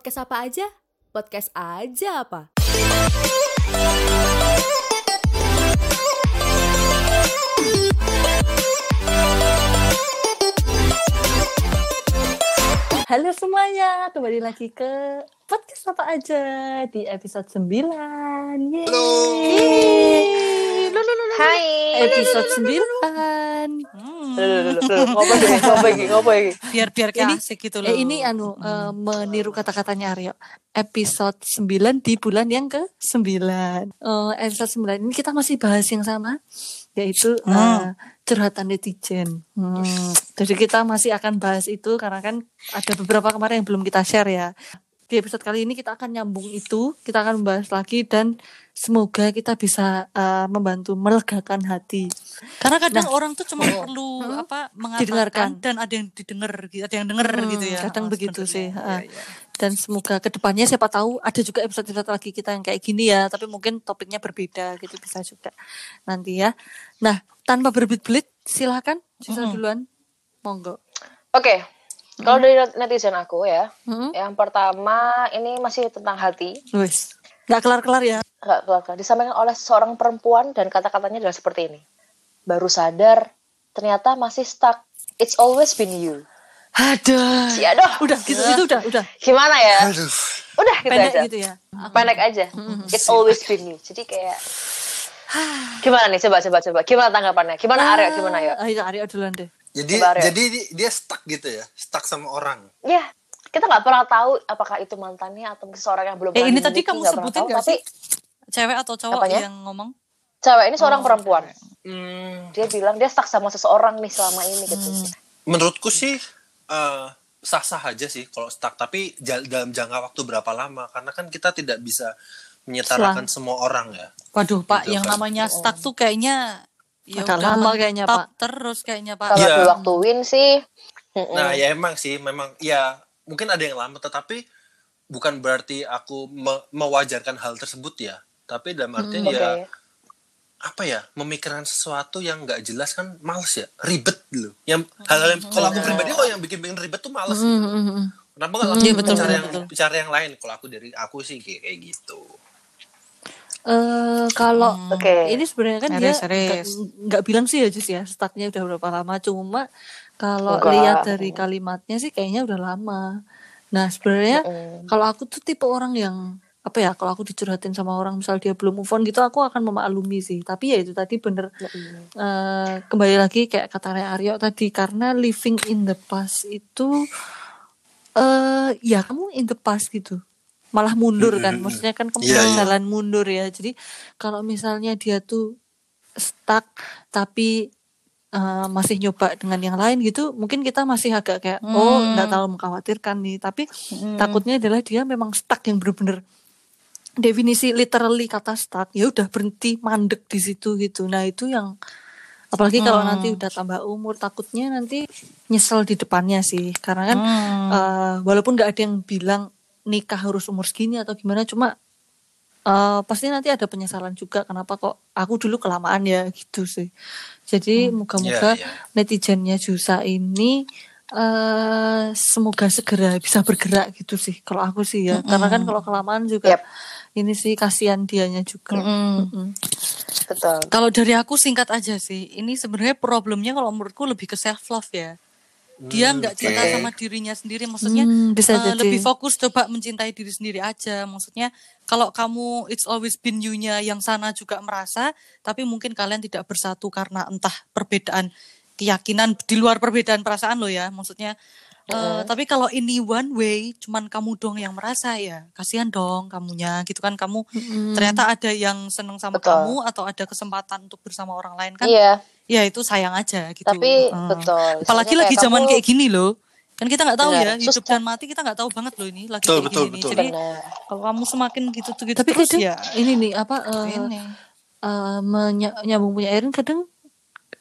Podcast apa aja? Podcast aja apa? Halo semuanya, kembali lagi ke podcast apa aja di episode 9. Yeay. Halo. Hai. Episode 9. Ngopo iki? Ngopo iki? Ngopo iki? biar biar Ini- asik gitu loh. Eh ini anu eh, meniru kata-katanya Aryo. Episode 9 di bulan yang ke-9. Eh, episode 9 ini kita masih bahas yang sama yaitu eh, Hmm. curhatan netizen. Hmm, Jadi kita masih akan bahas itu karena kan ada beberapa kemarin yang belum kita share ya. Di episode kali ini kita akan nyambung itu, kita akan membahas lagi dan semoga kita bisa eh, membantu melegakan hati. Karena kadang Nah. orang tuh cuma perlu Hmm. apa Didengarkan. mengatakan dan ada yang didengar, gitu, ada yang denger Hmm, gitu ya. kadang Oh, begitu sih, ha. iya. dan semoga ke depannya siapa tahu ada juga episode-episode lagi kita yang kayak gini ya tapi mungkin topiknya berbeda gitu bisa juga nanti ya nah tanpa berbelit-belit silakan Cisel Mm-mm. duluan monggo Oke. Kalau dari netizen aku ya, hmm? yang pertama ini masih tentang hati. wes nggak kelar-kelar ya Enggak keluar Disampaikan oleh seorang perempuan dan kata-katanya adalah seperti ini. Baru sadar ternyata masih stuck. It's always been you. ada Si aduh. udah gitu itu udah udah Gimana ya? Aduh. Udah gitu pendek aja. gitu ya Pendek aja. It's always been you. Jadi kayak Gimana nih coba coba coba. Gimana tanggapannya? Gimana Aryo? Gimana ya? ayo Aryo duluan deh Jadi jadi di- dia stuck gitu ya, stuck sama orang. Ya, kita nggak pernah tahu apakah itu mantannya atau seorang yang belum Eh ini tadi kamu sebutin tahu, gak tapi? Cewek atau cowok Apanya? yang ngomong? cewek ini seorang Oh, perempuan. Hmm, Dia bilang dia stuck sama seseorang nih selama ini gitu. Hmm. menurutku sih eh, sah-sah aja sih kalau stuck tapi dalam jangka waktu berapa lama karena kan kita tidak bisa menyetarakan semua orang ya Waduh Pak, Gitu yang kan. namanya stuck tuh kayaknya ya udah lama kayaknya, Pak. Terus kayaknya Pak. Kalau Iya. diwaktuin sih, nah ya emang sih memang ya mungkin ada yang lama tetapi bukan berarti aku me- mewajarkan hal tersebut ya tapi dalam artian oke. ya apa ya memikirkan sesuatu yang nggak jelas kan males ya ribet loh yang hal-hal yang kalau aku pribadi kalau yang bikin bikin ribet tuh males gitu. Hmm, hmm, hmm. kenapa nggak langsung Iya, bicara betul, yang betul. bicara yang lain kalau aku dari aku sih kayak, kayak gitu Eh, kalau Oke. ini sebenarnya kan dia nggak- bilang sih ya Jus ya startnya udah berapa lama. Cuma kalau lihat dari kalimatnya sih kayaknya udah lama. Nah sebenarnya Mm-mm. kalau aku tuh tipe orang yang apa ya kalau aku dicurhatin sama orang misal dia belum move on gitu aku akan memaklumi sih. Tapi ya itu tadi bener. Eh, kembali lagi kayak kata Aryo tadi karena living in the past itu eh ya kamu in the past gitu malah mundur kan Mm-mm. maksudnya kan kamu Iya, iya. jalan mundur ya jadi kalau misalnya dia tuh stuck tapi eh, masih nyoba dengan yang lain gitu mungkin kita masih agak kayak oh Hmm. nggak terlalu mengkhawatirkan nih tapi Hmm. takutnya adalah dia memang stuck yang bener-bener definisi literally kata stuck ya udah berhenti mandek di situ gitu nah itu yang apalagi kalau Hmm. nanti udah tambah umur takutnya nanti nyesel di depannya sih karena kan Hmm. eh, walaupun nggak ada yang bilang nikah harus umur segini atau gimana cuma eh, pasti nanti ada penyesalan juga kenapa kok aku dulu kelamaan ya gitu sih jadi moga-moga Iya, iya. netizennya Jusa ini eh semoga segera bisa bergerak gitu sih kalau aku sih ya karena kan kalau kelamaan juga Yap. ini sih kasihan dianya juga Mm-mm. Mm-mm. betul. Kalau dari aku singkat aja sih, ini sebenarnya problemnya kalau menurutku lebih ke self love ya. Dia Hmm, nggak cinta oke. sama dirinya sendiri, maksudnya Hmm, bisa jadi. lebih fokus coba mencintai diri sendiri aja. Maksudnya kalau kamu it's always been you-nya yang sana juga merasa, tapi mungkin kalian tidak bersatu karena entah perbedaan keyakinan di luar perbedaan perasaan lo ya. Maksudnya eh, tapi kalau ini one way, cuman kamu dong yang merasa ya, kasihan dong kamunya gitu kan kamu ternyata ada yang seneng sama Betul. kamu atau ada kesempatan untuk bersama orang lain kan Iya, ya itu sayang aja gitu tapi Hmm. betul. apalagi lagi zaman kamu- kayak gini loh kan kita nggak tahu Benar. ya hidup dan mati kita nggak tahu banget loh ini lagi Betul, kayak betul, gini betul. jadi kalau kamu semakin gitu gitu tapi terus kadang ya ini nih apa eh, ini eh, menya- nyambung punya Erin kadang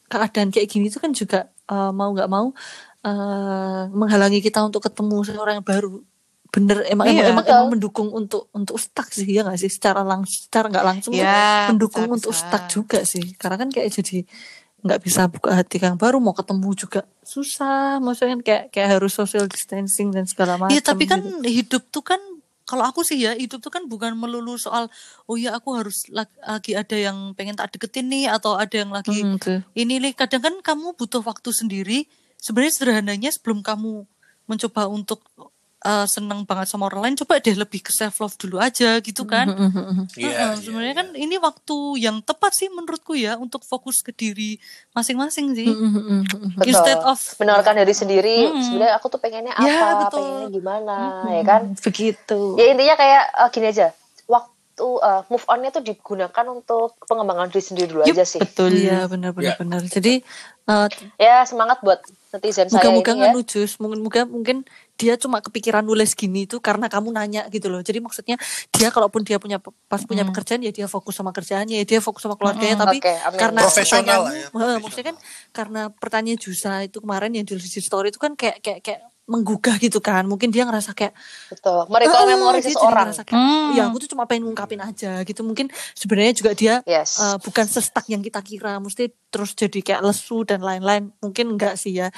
keadaan kayak gini tuh kan juga eh, mau nggak mau eh, menghalangi kita untuk ketemu seorang yang baru bener emang Iya. emang, emang, mendukung untuk untuk stuck sih ya nggak sih secara langsung secara nggak langsung Ya, mendukung bisa, untuk bisa. stuck juga sih karena kan kayak jadi nggak bisa buka hati yang baru mau ketemu juga susah maksudnya kan kayak kayak harus social distancing dan segala macam Iya tapi kan gitu. hidup tuh kan kalau aku sih ya hidup tuh kan bukan melulu soal oh ya aku harus lag- lagi ada yang pengen tak deketin nih atau ada yang lagi Hmm, ini nih kadang kan kamu butuh waktu sendiri sebenarnya sederhananya sebelum kamu mencoba untuk uh, seneng banget sama orang lain coba deh lebih ke self love dulu aja gitu kan Hmm, Iya, Heeh, iya, sebenarnya iya. kan ini waktu yang tepat sih menurutku ya untuk fokus ke diri masing-masing sih Hmm, Betul. instead of Mendengarkan diri sendiri, Mm. sebenarnya aku tuh pengennya apa, Ya, betul. pengennya gimana, ya kan? begitu Ya intinya kayak eh, gini aja, waktu eh, move on-nya tuh digunakan untuk pengembangan diri sendiri dulu Yup, aja sih. betul iya benar benar Ya. benar jadi eh, Ya semangat buat netizen saya Moga-moga ini ya. nganu Jus, mungkin moga mungkin dia cuma kepikiran nulis gini itu karena kamu nanya gitu loh. Jadi maksudnya dia kalaupun dia punya pas punya Hmm. pekerjaan ya dia fokus sama kerjaannya, ya dia fokus sama keluarganya. Tapi Oke, amin. karena Profesional ya, profesional. maksudnya kan karena pertanyaan Jusa itu kemarin yang di di story itu kan kayak kayak kayak menggugah gitu kan. Mungkin dia ngerasa kayak Betul. Merecall "Ah," memori seseorang. ngerasa kayak, Hmm. ya aku tuh cuma pengen ngungkapin aja gitu. Mungkin sebenarnya juga dia Yes. eh, bukan sestak yang kita kira, mesti terus jadi kayak lesu dan lain-lain. Mungkin enggak sih ya.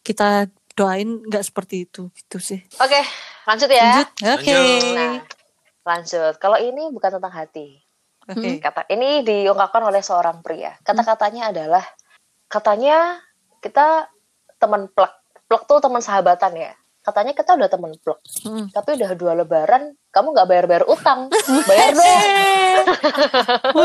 Kita doain enggak seperti itu gitu sih. Oke, lanjut ya. oke Nah, lanjut. Kalau ini bukan tentang hati. oke Kata ini diungkapkan oleh seorang pria. Kata-katanya adalah katanya kita teman plek. Plek tuh teman sahabatan ya. Katanya kita udah teman plek. Hmm. Tapi udah dua lebaran kamu nggak bayar-bayar utang. Bayar dong.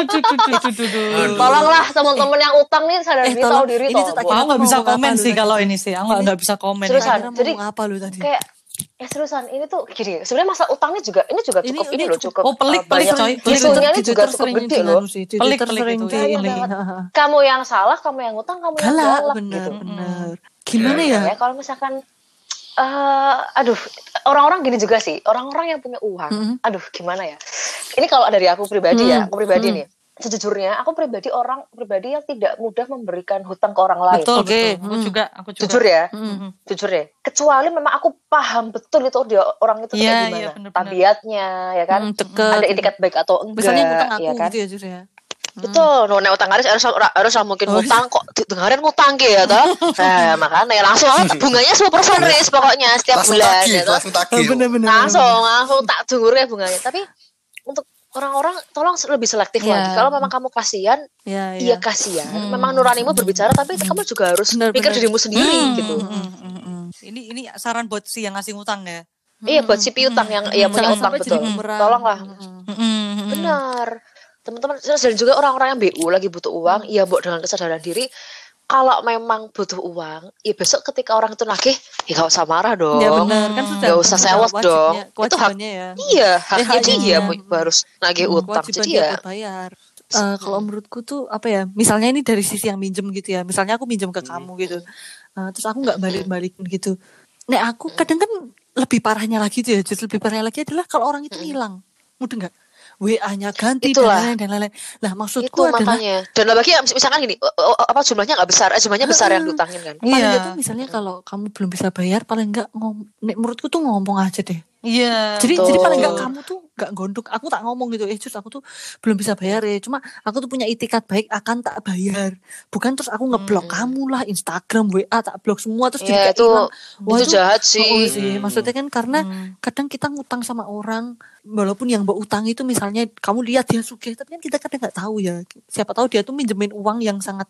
Duh. Tolonglah teman-teman yang utang nih sadar Eh, diri tahu diri Ini tuh Aku nggak bisa komen sih kalau ini sih. Aku nggak bisa komen. Seriusan. Kira-kira Jadi, apa lu tadi? Kayak eh seriusan ini tuh gini sebenarnya masa utangnya juga ini juga Ini- cukup ini, ini loh cukup- Oh, pelik, uh, pelik, coy. Pelik. ini juga cukup sering gede loh Pelik, pelik itu, di iya, ini. iya. Haha. kamu yang salah kamu yang utang kamu yang Galak, galak bener gitu bener. Gimana ya? ya kalau misalkan eh aduh orang-orang gini juga sih orang-orang yang punya uang Mm-mm. aduh gimana ya ini kalau dari aku pribadi ya Mm, aku pribadi mm. nih sejujurnya aku pribadi orang pribadi yang tidak mudah memberikan hutang ke orang lain Betul, Oke, betul. Aku hmm. juga, aku juga. jujur ya Hmm. jujur deh kecuali memang aku paham betul itu dia orang itu Iya, kayak iya, gimana bener-bener. tabiatnya ya kan Hmm, deket. ada indikat baik atau enggak Misalnya ngutang aku ya kan gitu ya Jus ya. Betul, no, nek utang harus harus harus mungkin Oh, ngutang kok dengerin ngutang ki ya toh. Nah, makanya langsung aja bunganya 10% ris pokoknya setiap langsung bulan tagih, ya toh. langsung tagih. bener. Langsung langsung tak ya bunganya. Tapi untuk orang-orang tolong lebih selektif Iya. lagi. Kalau memang kamu kasihan, Ya, iya ya. kasihan. Memang nuranimu berbicara tapi kamu juga harus Benar, pikir benar. dirimu sendiri Hmm, gitu. hmm, hmm, hmm, hmm. Ini ini saran buat si yang ngasih utang ya. Iya buat si piutang yang yang punya utang betul. Tolonglah. Hmm. Hmm, hmm, hmm. Benar. Teman-teman dan juga orang-orang yang BU lagi butuh uang, ya buat dengan kesadaran diri kalau memang butuh uang, ya besok ketika orang itu nagih, ya gak usah marah dong. Ya benar kan sudah Nggak usah sewot dong. Itu hak- ya. Iya, haknya dia bu- harus nagih utang. kewajiban Jadi ya, bayar. Eh, kalau menurutku tuh apa ya misalnya ini dari sisi yang minjem gitu ya misalnya aku minjem ke kamu gitu Eh, terus aku nggak balik balikin gitu nek aku kadang kan lebih parahnya lagi tuh ya justru lebih parahnya lagi adalah kalau orang itu hilang mudah nggak WA-nya ganti Itulah. dan lain-lain dan lain-lain nah itu maksudku adalah makanya. Dan bagi misalkan gini, oh, oh, apa jumlahnya nggak besar, eh, jumlahnya besar yang diutangin kan. paling Iya. nggak tuh misalnya kalau kamu belum bisa bayar paling nggak ngom nek menurutku tuh ngomong aja deh Iya. jadi Betul. jadi paling nggak kamu tuh nggak gondok aku tak ngomong gitu eh Cus aku tuh belum bisa bayar ya cuma aku tuh punya itikat baik akan tak bayar bukan terus aku ngeblok kamu lah Instagram WA tak blok semua terus jadi Ya kayak itu hilang. Wah, itu jahat Oh, sih. sih maksudnya kan karena Hmm. kadang kita ngutang sama orang walaupun yang mbak utang itu misalnya kamu lihat dia sugih tapi kan kita kadang nggak tahu ya siapa tahu dia tuh minjemin uang yang sangat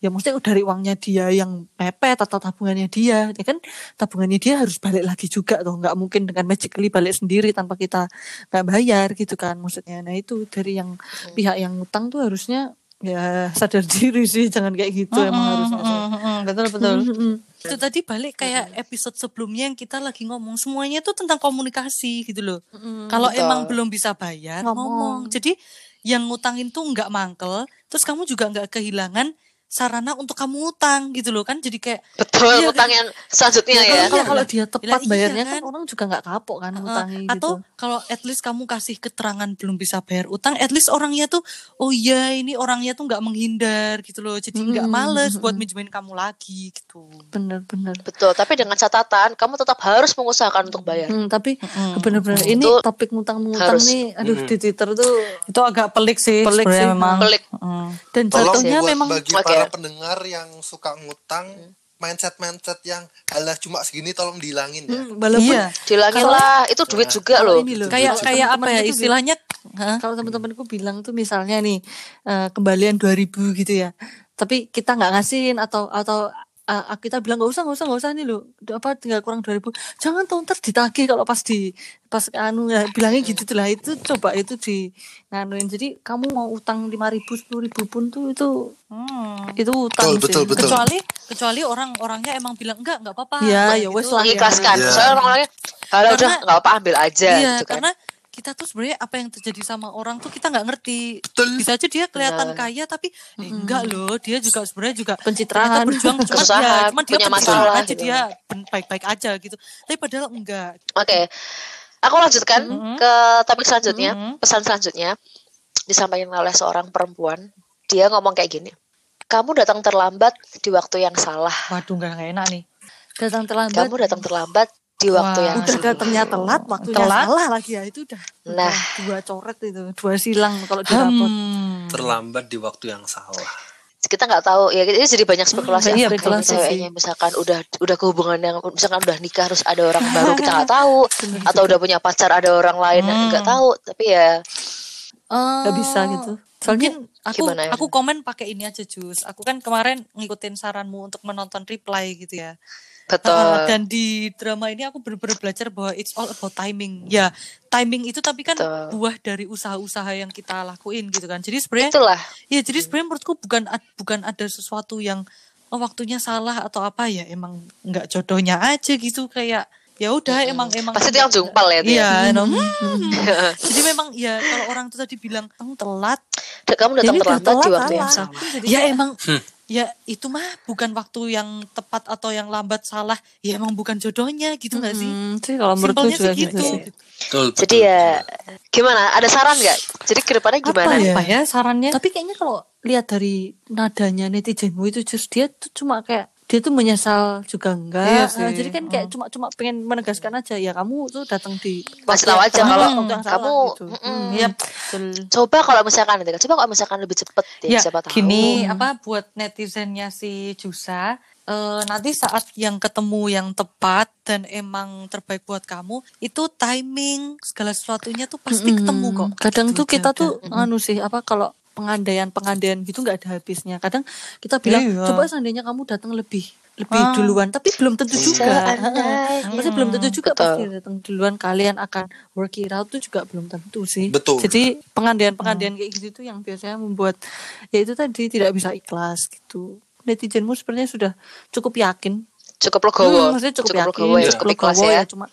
ya maksudnya dari uangnya dia yang mepet atau tabungannya dia ya kan tabungannya dia harus balik lagi juga tuh nggak mungkin dengan magically balik sendiri tanpa kita nggak bayar gitu kan maksudnya nah itu dari yang pihak yang ngutang tuh harusnya ya sadar diri sih jangan kayak gitu emang Hmm, harusnya hmm, hmm, hmm. betul betul. Mm-mm. Itu tadi balik kayak episode sebelumnya yang kita lagi ngomong semuanya itu tentang komunikasi gitu loh. Kalau Betul. emang belum bisa bayar Ngomong. ngomong. Jadi yang ngutangin tuh nggak mangkel, terus kamu juga nggak kehilangan sarana untuk kamu utang gitu loh kan. Jadi kayak Betul, Iya, utang yang selanjutnya Ya, ya. kalau, kalau, dia tepat iya bayarnya kan? kan orang juga nggak kapok kan ngutangi atau gitu. kalau at least kamu kasih keterangan belum bisa bayar utang, at least orangnya tuh oh iya ini orangnya tuh nggak menghindar gitu loh. Jadi nggak Mm, males mm, buat mm. minjemin kamu lagi gitu. Bener-bener. Betul, tapi dengan catatan kamu tetap harus mengusahakan untuk bayar. Hmm, tapi Mm-mm. bener-bener ini Itu topik ngutang-ngutang harus. nih, aduh Mm-mm. di Twitter tuh Itu agak pelik sih Pelik sih, memang. Pelik. Mm. dan jatuhnya buat memang. Para pendengar yang suka ngutang mindset-mindset yang alah cuma segini tolong dihilangin ya. Hmm, walaupun Iya. Dilangin Kalau- lah, itu duit juga kalau loh. ini loh, Kayak kayak apa ya istilahnya? Hah? kalau teman-temanku bilang tuh misalnya nih eh, kembalian 2000 gitu ya tapi kita nggak ngasihin atau atau eh, kita bilang nggak usah nggak usah nggak usah nih lo apa tinggal kurang 2000 jangan tuh ntar ditagih kalau pas di pas anu ya bilangnya gitu lah itu coba itu di nganuin jadi kamu mau utang 5000 10000 pun tuh itu Hmm. itu utang Betul, betul, sih. betul. Kecuali kecuali orang-orangnya emang bilang enggak enggak apa-apa. Iya, Wah, ya gitu. wes lah. Mengikhlaskan. Iya. Soalnya orang-orangnya, kalau udah nggak apa ambil aja Iya, gitu kan. karena kita tuh sebenarnya apa yang terjadi sama orang tuh kita nggak ngerti. Betul. Bisa aja dia kelihatan Benar. kaya tapi eh, enggak loh, dia juga sebenarnya juga Pencitraan. berjuang cuma Kesusahan, dia, cuma dia masalah aja gitu. dia baik-baik aja gitu. Tapi padahal enggak. Oke, aku lanjutkan Mhm. ke topik selanjutnya. Mhm. Pesan selanjutnya disampaikan oleh seorang perempuan. Dia ngomong kayak gini. Kamu datang terlambat di waktu yang salah. Waduh, enggak enak nih. datang terlambat Kamu datang terlambat di waktu Wah. yang udah datangnya telat waktunya Telat. salah lagi ya itu udah Nah. dua coret itu dua silang kalau di rapot Hmm. Terlambat di waktu yang salah. kita nggak tahu ya ini jadi banyak spekulasi Iya, apa spekulasi kalau ceweknya misalkan udah udah ke hubungan yang misalkan udah nikah harus ada orang baru kita nggak tahu atau udah punya pacar ada orang lain nggak Hmm. tahu tapi ya nggak bisa gitu soalnya aku Gimana ya? aku komen pakai ini aja Jus. Aku kan kemarin ngikutin saranmu untuk menonton reply gitu ya. Betul. Uh, dan di drama ini aku benar-benar belajar bahwa it's all about timing. Ya, timing itu tapi kan Betul. buah dari usaha-usaha yang kita lakuin gitu kan. Jadi sebenarnya itulah. ya jadi sebenarnya menurutku bukan bukan ada sesuatu yang oh, waktunya salah atau apa. Ya emang nggak jodohnya aja gitu kayak ya udah emang emang pasti itu yang jungpal ya dia. Iya, no, hmm. jadi memang ya kalau orang itu tadi bilang kamu telat. Kamu datang Ini udah terlambat di telat, waktu yang salah. ya emang ya itu mah bukan waktu yang tepat atau yang lambat salah. Ya emang bukan jodohnya gitu nggak sih? Hmm, sih kalau menurutku simpelnya juga sih gitu. sih. Betul, betul. jadi ya gimana? Ada saran nggak? Jadi ke depannya gimana? ya? apa ya? Sarannya? Tapi kayaknya kalau lihat dari nadanya netizenmu itu just dia tuh cuma kayak dia tuh menyesal juga enggak Iya Nah, sih. jadi kan kayak cuma cuma pengen menegaskan aja ya kamu tuh datang di Masih tahu aja kalau yang salah kamu- gitu. mm-mm. Hmm, Iya, betul. coba kalau misalkan nanti coba kalau misalkan lebih cepet ya, ya siapa tahu gini apa buat netizennya si Jusa eh, nanti saat yang ketemu yang tepat dan emang terbaik buat kamu itu timing segala sesuatunya tuh pasti ketemu kok Mm, Kadang Gitu tuh kita tuh udah. anu sih apa kalau pengandaian pengandaian gitu nggak ada habisnya. Kadang kita bilang Iya. coba seandainya kamu datang lebih lebih Ah. duluan, tapi belum tentu juga. Seandainya. Pasti belum tentu juga Betul. pasti datang duluan kalian akan work it out tuh juga belum tentu sih. Betul. Jadi pengandaian-pengandaian kayak gitu tuh yang biasanya membuat ya itu tadi tidak bisa ikhlas gitu. Netizenmu sebenarnya sudah cukup yakin cukup legowo Hmm, maksudnya cukup, yakin, legowo ya, cukup ikhlas legowo ya cuma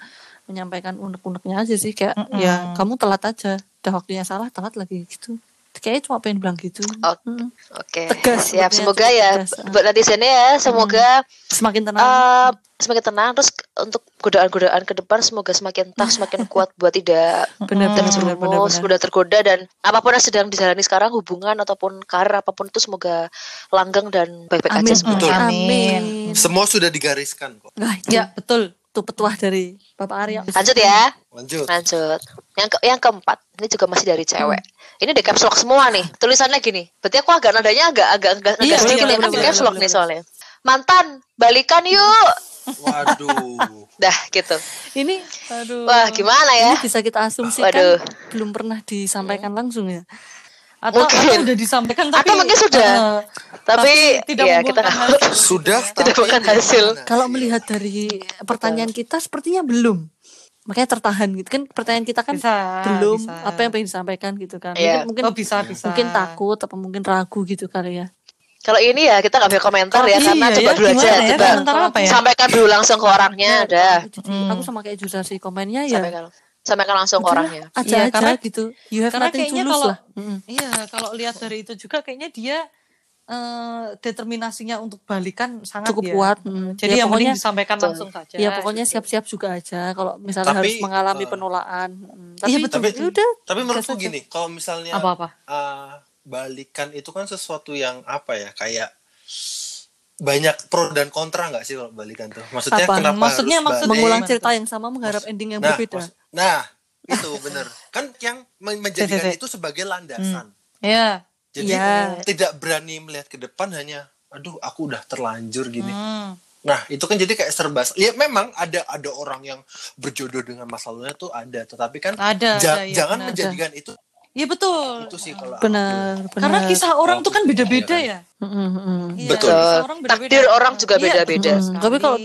menyampaikan unek-uneknya aja sih kayak Mm-mm. ya kamu telat aja, udah waktunya salah telat lagi gitu. Kayaknya cuma pengen bilang gitu. Oh, Mm. Oke, Tegas siap. sebenarnya, Semoga cukup ya tegas, buat netizennya ya, semoga Semakin tenang. eh, semakin tenang. Terus untuk godaan-godaan ke depan semoga semakin tough, semakin kuat buat tidak benar benar benar benar. terjerumus, benar. mudah tergoda dan apa pun yang sedang dijalani sekarang hubungan ataupun karir apa pun itu semoga langgeng dan baik-baik aja Amin. Betul. Amin. Semua sudah digariskan kok. Nah, ya betul itu petuah dari Bapak Aryo. Lanjut ya, Lanjut. lanjut. Yang ke yang keempat, ini juga masih dari cewek. Ini di caps lock semua nih. Tulisannya gini. Berarti aku agak nadanya agak agak agak, agak Iya, sedikit ya kan di caps lock nih soalnya. Mantan, balikan yuk. Waduh. Dah gitu. Ini aduh Wah, gimana ya? ini bisa kita asumsikan Waduh. belum pernah disampaikan langsung ya. Atau, Mungkin. atau udah disampaikan tapi Atau mungkin sudah. eh, Tapi, tidak ya kita hasil. Sudah Tidak tapi bukan hasil. mana. Kalau melihat dari pertanyaan kita sepertinya belum. Makanya tertahan gitu kan pertanyaan kita kan Bisa, belum bisa. apa yang pengen disampaikan gitu kan. Iya. Mungkin oh mungkin, bisa bisa mungkin takut apa mungkin ragu gitu kali ya. Kalau ini ya kita nggak boleh komentar ya Iya, karena ya, coba dulu aja ya? coba apa ya? sampaikan dulu langsung ke orangnya dah. Jadi Hmm. aku sama kayak Jusa sih komennya ya. Sampaikan sampaikan langsung ke orangnya. Aja Iya, aja karena- gitu. You have karena nothing to kayaknya lose kalau- lah. Iya, kalau lihat dari itu juga kayaknya dia eh, determinasinya untuk balikan sangat Cukup ya. kuat. mm. Jadi Ya, yang pokoknya disampaikan Betul. langsung saja. ya pokoknya gitu. siap-siap juga aja kalau misalnya Tapi, harus mengalami eh, penolakan. Mm. Tapi, Iya, betul. Tapi, ya udah tapi menurutku gini, kalau misalnya Apa-apa? eh, balikan itu kan sesuatu yang apa ya, kayak banyak pro dan kontra nggak sih kalau balikan tuh? Maksudnya Apa? kenapa Maksudnya- harus maksudnya mengulang cerita yang sama mengharap ending yang Nah, berbeda. maksud- nah, itu bener. Kan yang men- menjadikan Sih, sih, sih. itu sebagai landasan. Iya. Jadi Iya. tidak berani melihat ke depan hanya, aduh aku udah terlanjur gini. Hmm. Nah, itu kan jadi kayak serba ya memang ada ada orang yang berjodoh dengan masa lalunya tuh ada, tetapi kan Ada, ja- ada, iya, jangan benar. menjadikan itu Iya betul. itu sih kalau aku. benar benar Karena kisah orang tuh kan beda-beda iya ya. Mm, mm, mm. Iya, Betul. kisah orang beda-beda. Takdir orang juga Iya, beda-beda. Mm, tapi kalau-.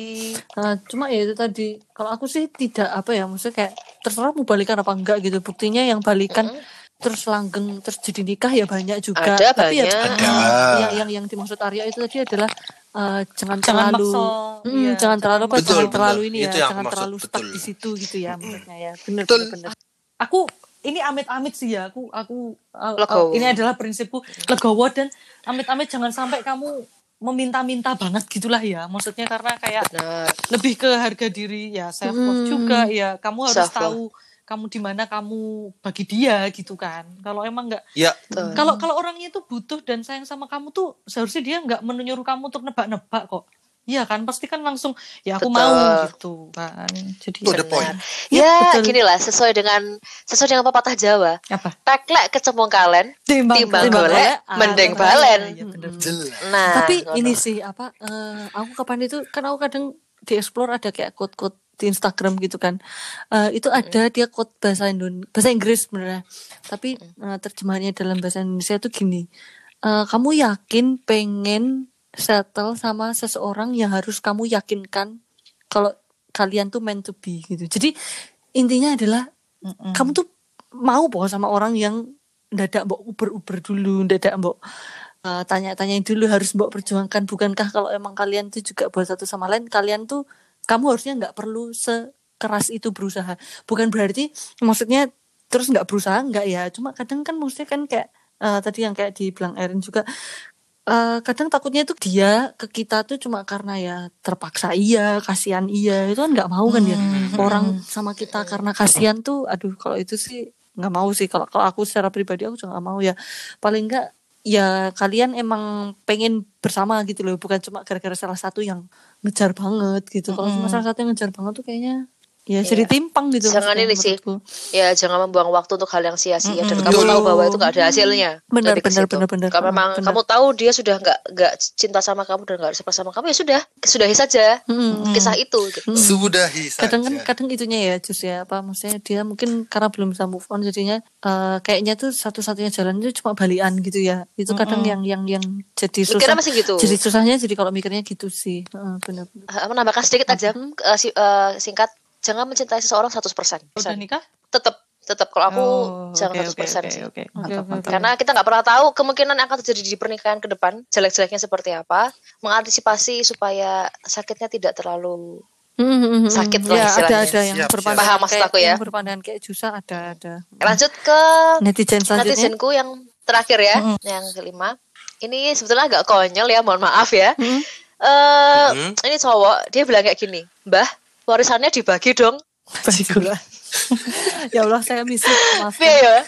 Nah, cuma ya itu tadi kalau aku sih tidak apa ya maksudnya kayak terserah mau balikan apa enggak gitu buktinya yang balikan terus langgeng terus jadi nikah ya banyak juga Ada tapi ya banyak. Ada. yang yang yang dimaksud Arya itu tadi adalah eh, jangan, Jangan terlalu maksa, Mm, iya, jangan terlalu apa Betul, jangan betul. terlalu ini Itu ya yang jangan maksud, terlalu stuck betul. di situ gitu ya maksudnya ya benar Betul. benar benar aku ini amit-amit sih ya aku aku uh, Legowo. uh, ini adalah prinsipku legowo dan amit-amit jangan sampai kamu meminta-minta banget gitulah ya maksudnya karena kayak Benar. lebih ke harga diri ya self love Hmm. juga ya kamu harus Self-love. tahu kamu di mana kamu bagi dia gitu kan kalau emang nggak Ya, kalau kalau orangnya itu butuh dan sayang sama kamu tuh seharusnya dia nggak menyuruh kamu untuk nebak-nebak kok Iya kan pasti kan langsung ya aku Betul. mau gitu kan jadi To the ya- point. Ya, Ya, betul. gini lah sesuai dengan sesuai dengan pepatah Jawa. apa Teklek kecemplung kalen, timbang Timbang golek, golek, mending balen. Iya, bener. jelas. Nah, tapi ngono. ini sih apa eh, aku kapan itu kan aku kadang di explore ada kayak quote-quote di Instagram gitu kan Eh, itu ada dia quote bahasa Indon bahasa Inggris sebenarnya tapi eh, terjemahannya dalam bahasa Indonesia itu gini eh, kamu yakin pengen settle sama seseorang yang harus kamu yakinkan kalau kalian tuh meant to be gitu. Jadi intinya adalah Mm-mm. kamu tuh mau boh sama orang yang dadak mbok uber-uber dulu, dadak mbok uh, tanya-tanyain dulu harus mbok perjuangkan. Bukankah kalau emang kalian tuh juga buat satu sama lain kalian tuh kamu harusnya nggak perlu sekeras itu berusaha. Bukan berarti maksudnya terus nggak berusaha nggak ya. Cuma kadang kan maksudnya kan kayak uh, tadi yang kayak dibilang Erin juga uh, kadang takutnya itu dia ke kita tuh cuma karena ya terpaksa iya kasihan iya. Itu kan nggak mau kan ya? Hmm. orang sama kita karena kasihan tuh aduh kalau itu sih nggak mau sih. Kalau kalau aku secara pribadi aku juga nggak mau ya. Paling nggak ya kalian emang pengen bersama gitu loh. Bukan cuma gara-gara salah satu yang ngejar banget gitu. Kalau cuma Mm-mm. salah satu yang ngejar banget tuh kayaknya ya Iya. jadi timpang gitu Jangan ini sih. ya jangan membuang waktu untuk hal yang sia-sia dan Mm-mm. kamu Betul. tahu bahwa itu nggak ada hasilnya. Benar, benar, benar, benar. Kalau memang Benar. kamu tahu dia sudah nggak nggak cinta sama kamu dan nggak suka sama kamu ya sudah, sudahi saja Mm-mm. kisah itu. gitu. Mm. Sudahi saja. kadang kan kadang itunya ya Jus ya apa maksudnya dia mungkin karena belum bisa move on jadinya eh, kayaknya tuh satu-satunya jalan itu cuma balian gitu ya itu kadang yang yang yang jadi Mikirnya susah masih gitu. jadi susahnya jadi kalau mikirnya gitu sih Heeh, benar Uh, menambahkan sedikit aja uh, si- uh, singkat. Jangan mencintai seseorang 100%. udah nikah Tetap tetap kalau aku Oh, jangan oke, 100% oke, sih. Mantap, mantap. Karena kita nggak pernah tahu kemungkinan yang akan terjadi di pernikahan ke depan, jelek-jeleknya seperti apa, mengantisipasi supaya sakitnya tidak terlalu Sakit lah ya, ada istilahnya. ada yang Siap, berpandangan siap. Paham maksud kayak aku ya. yang berpandangan kayak Jusa ada ada Lanjut ke netizen selanjutnya netizenku yang terakhir ya, yang kelima. Ini sebetulnya agak konyol ya, mohon maaf ya. Eh, Mm-mm. ini cowok, dia bilang kayak gini, Mbah, warisannya dibagi dong. Baiklah. ya Allah saya misi maaf ya?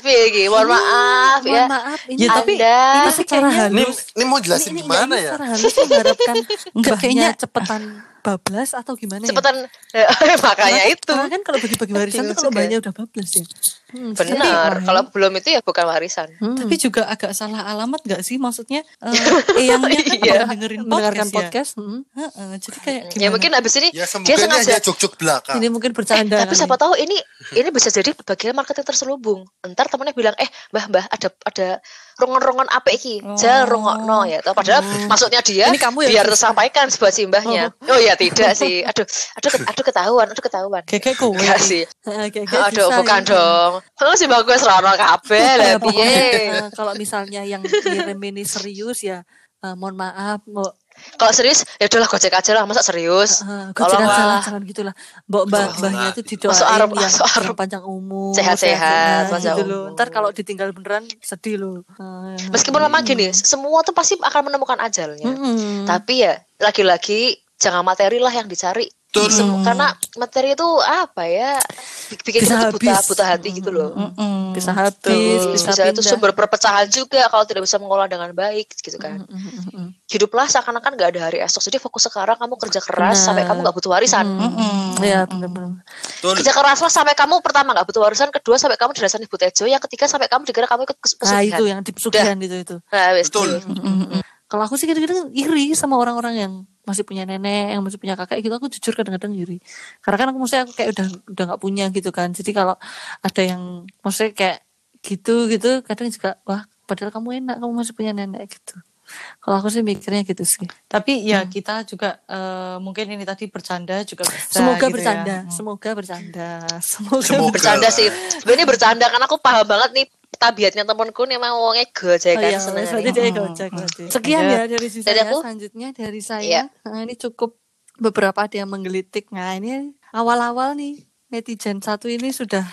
Piye iki? Mohon maaf mohon ya. maaf ini Ya, tapi Anda ini secara Ini, halus ini mau jelasin ini, ini gimana ini ya? secara halus mengharapkan mbahnya kayaknya- cepetan bablas atau gimana ya cepetan makanya Karena- itu. Karena kan kalau bagi-bagi warisan tuh kalau mbaknya udah bablas ya. Hmm, Benar, tapi- kalau belum itu ya bukan warisan. Hmm. Tapi juga agak salah alamat gak sih? Maksudnya eh eyangnya kan Iya. dengerin mendengarkan podcast, podcast. hmm. ya. Heeh, jadi kayak Ya gimana? mungkin abis ini Ya dia sengaja juk-juk belakang. Ini mungkin bercanda. Eh, tapi siapa tahu ini ini bisa jadi bagian marketing terselubung. Ntar temennya bilang, eh mbah mbah ada ada rongon-rongon apa iki? Oh. Jal rongokno ya. Tahu padahal maksudnya dia Ini kamu ya, biar tersampaikan buat si mbahnya. Oh, ya tidak sih. Aduh, aduh, aduh ketahuan, aduh ketahuan. kayak kowe. Enggak sih. Kayak Aduh, bukan ya. dong. Kalau si bagus rono kabeh lah Ya, pokoknya, piye. eh, kalau misalnya yang ngirim ini serius ya eh, mohon maaf mau Kalau serius ya udahlah gojek aja lah, masa serius. uh, Kalau jangan, jangan malah jangan gitulah mbok Jangan mbahnya lah. Masuk didoain yang, masuk arep. yang panjang umur Sehat-sehat, panjang gitu loh ntar kalau ditinggal beneran sedih loh Eh, Meskipun memang gini, semua tuh pasti akan menemukan ajalnya. mm-mm. Tapi ya lagi-lagi jangan materi lah yang dicari. Betul. Sem- karena materi itu apa ya bi- bikin kita buta habis. buta hati gitu loh. Mm-mm. bisa habis bisa, bisa, itu sumber perpecahan juga kalau tidak bisa mengolah dengan baik gitu kan. Mm, mm, mm, mm. Hiduplah seakan-akan gak ada hari esok. Jadi fokus sekarang kamu kerja keras Benar. sampai kamu gak butuh warisan. Iya benar-benar. Betul. Kerja keraslah sampai kamu pertama gak butuh warisan, kedua sampai kamu dirasain ibu tejo, yang ketiga sampai kamu dikira kamu ikut kes- Nah itu yang di pesugihan itu itu. Nah. Betul. Kalau aku sih kadang-kadang iri sama orang-orang yang masih punya nenek yang masih punya kakek gitu aku jujur kadang-kadang iri karena kan aku maksudnya aku kayak udah udah nggak punya gitu kan jadi kalau ada yang maksudnya kayak gitu gitu kadang juga wah padahal kamu enak kamu masih punya nenek gitu kalau aku sih mikirnya gitu sih Tapi ya kita juga eh, mungkin ini tadi bercanda juga bisa semoga gitu ya. bercanda Hmm. semoga bercanda semoga, Semoga. bercanda sih sebenarnya bercanda karena aku paham banget nih tabiatnya temanku nih emang wongnya gojek Oh kan iya, seneng berarti dia gojek berarti. Sekian ya dari sisi Dari saya. aku? Selanjutnya dari saya. Iya. Nah, ini cukup beberapa ada yang menggelitik. Nah, ini awal-awal nih netizen satu ini sudah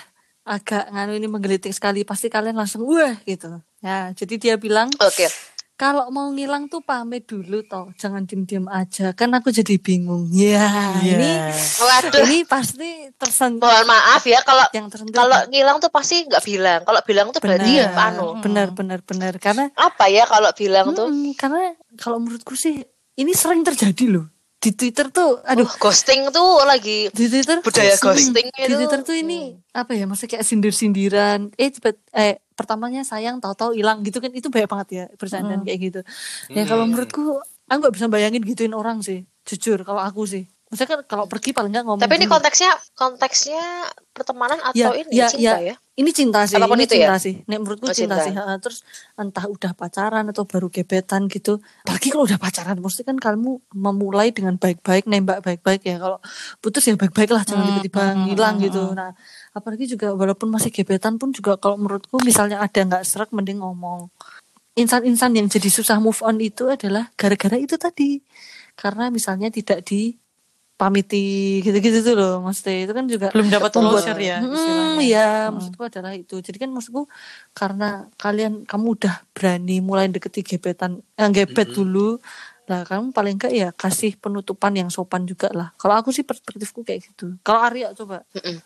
agak nganu ini menggelitik sekali. Pasti kalian langsung wah gitu. Ya, jadi dia bilang oke kalau mau ngilang tuh pamit dulu toh, jangan diem-diem aja. Kan aku jadi bingung. Ya, Iya. ini waduh ini pasti tersentuh mohon maaf ya kalau yang tersentuh. kalau ngilang tuh pasti nggak bilang kalau bilang tuh berarti benar, anu benar, benar, benar. Karena apa ya kalau bilang tuh Mm, karena kalau menurutku sih ini sering terjadi loh di Twitter tuh aduh. Aduh, ghosting tuh lagi di Twitter? budaya mm, ghosting di itu. Twitter tuh ini apa ya maksudnya kayak sindir-sindiran. Eh cepet eh pertamanya sayang tahu-tahu hilang gitu kan itu banyak banget ya bercandaan kayak gitu. Ya kalau menurutku aku nggak bisa bayangin gituin orang sih jujur kalau aku sih. Maksudnya kan kalau pergi paling nggak ngomong tapi ini dulu. konteksnya konteksnya pertemanan ya, atau ini ya, cinta ya. ya Ini cinta sih, Apa pun ini itu cinta ya? sih. Nek menurutku Oh, cinta, cinta. sih. Ha, Terus entah udah pacaran atau baru gebetan gitu. Apalagi kalau udah pacaran, mesti kan kamu memulai dengan baik-baik, nembak baik-baik ya. Kalau putus ya baik-baik lah, jangan Hmm, tiba-tiba hmm, ngilang hmm, gitu. hmm. Nah, apalagi juga walaupun masih gebetan pun juga kalau menurutku misalnya ada nggak serak, mending ngomong. Insan-insan yang jadi susah move on itu adalah gara-gara itu tadi. Karena misalnya tidak di pamiti gitu-gitu tuh loh maksudnya. Itu kan juga belum dapat closure ya Hmm, ya maksudku adalah itu. Jadi kan maksudku karena kalian kamu udah berani mulai deketi gebetan eh, gebet dulu lah kamu paling enggak ya kasih penutupan yang sopan juga lah. Kalau aku sih perspektifku kayak gitu. Kalau Arya coba. Mm-mm.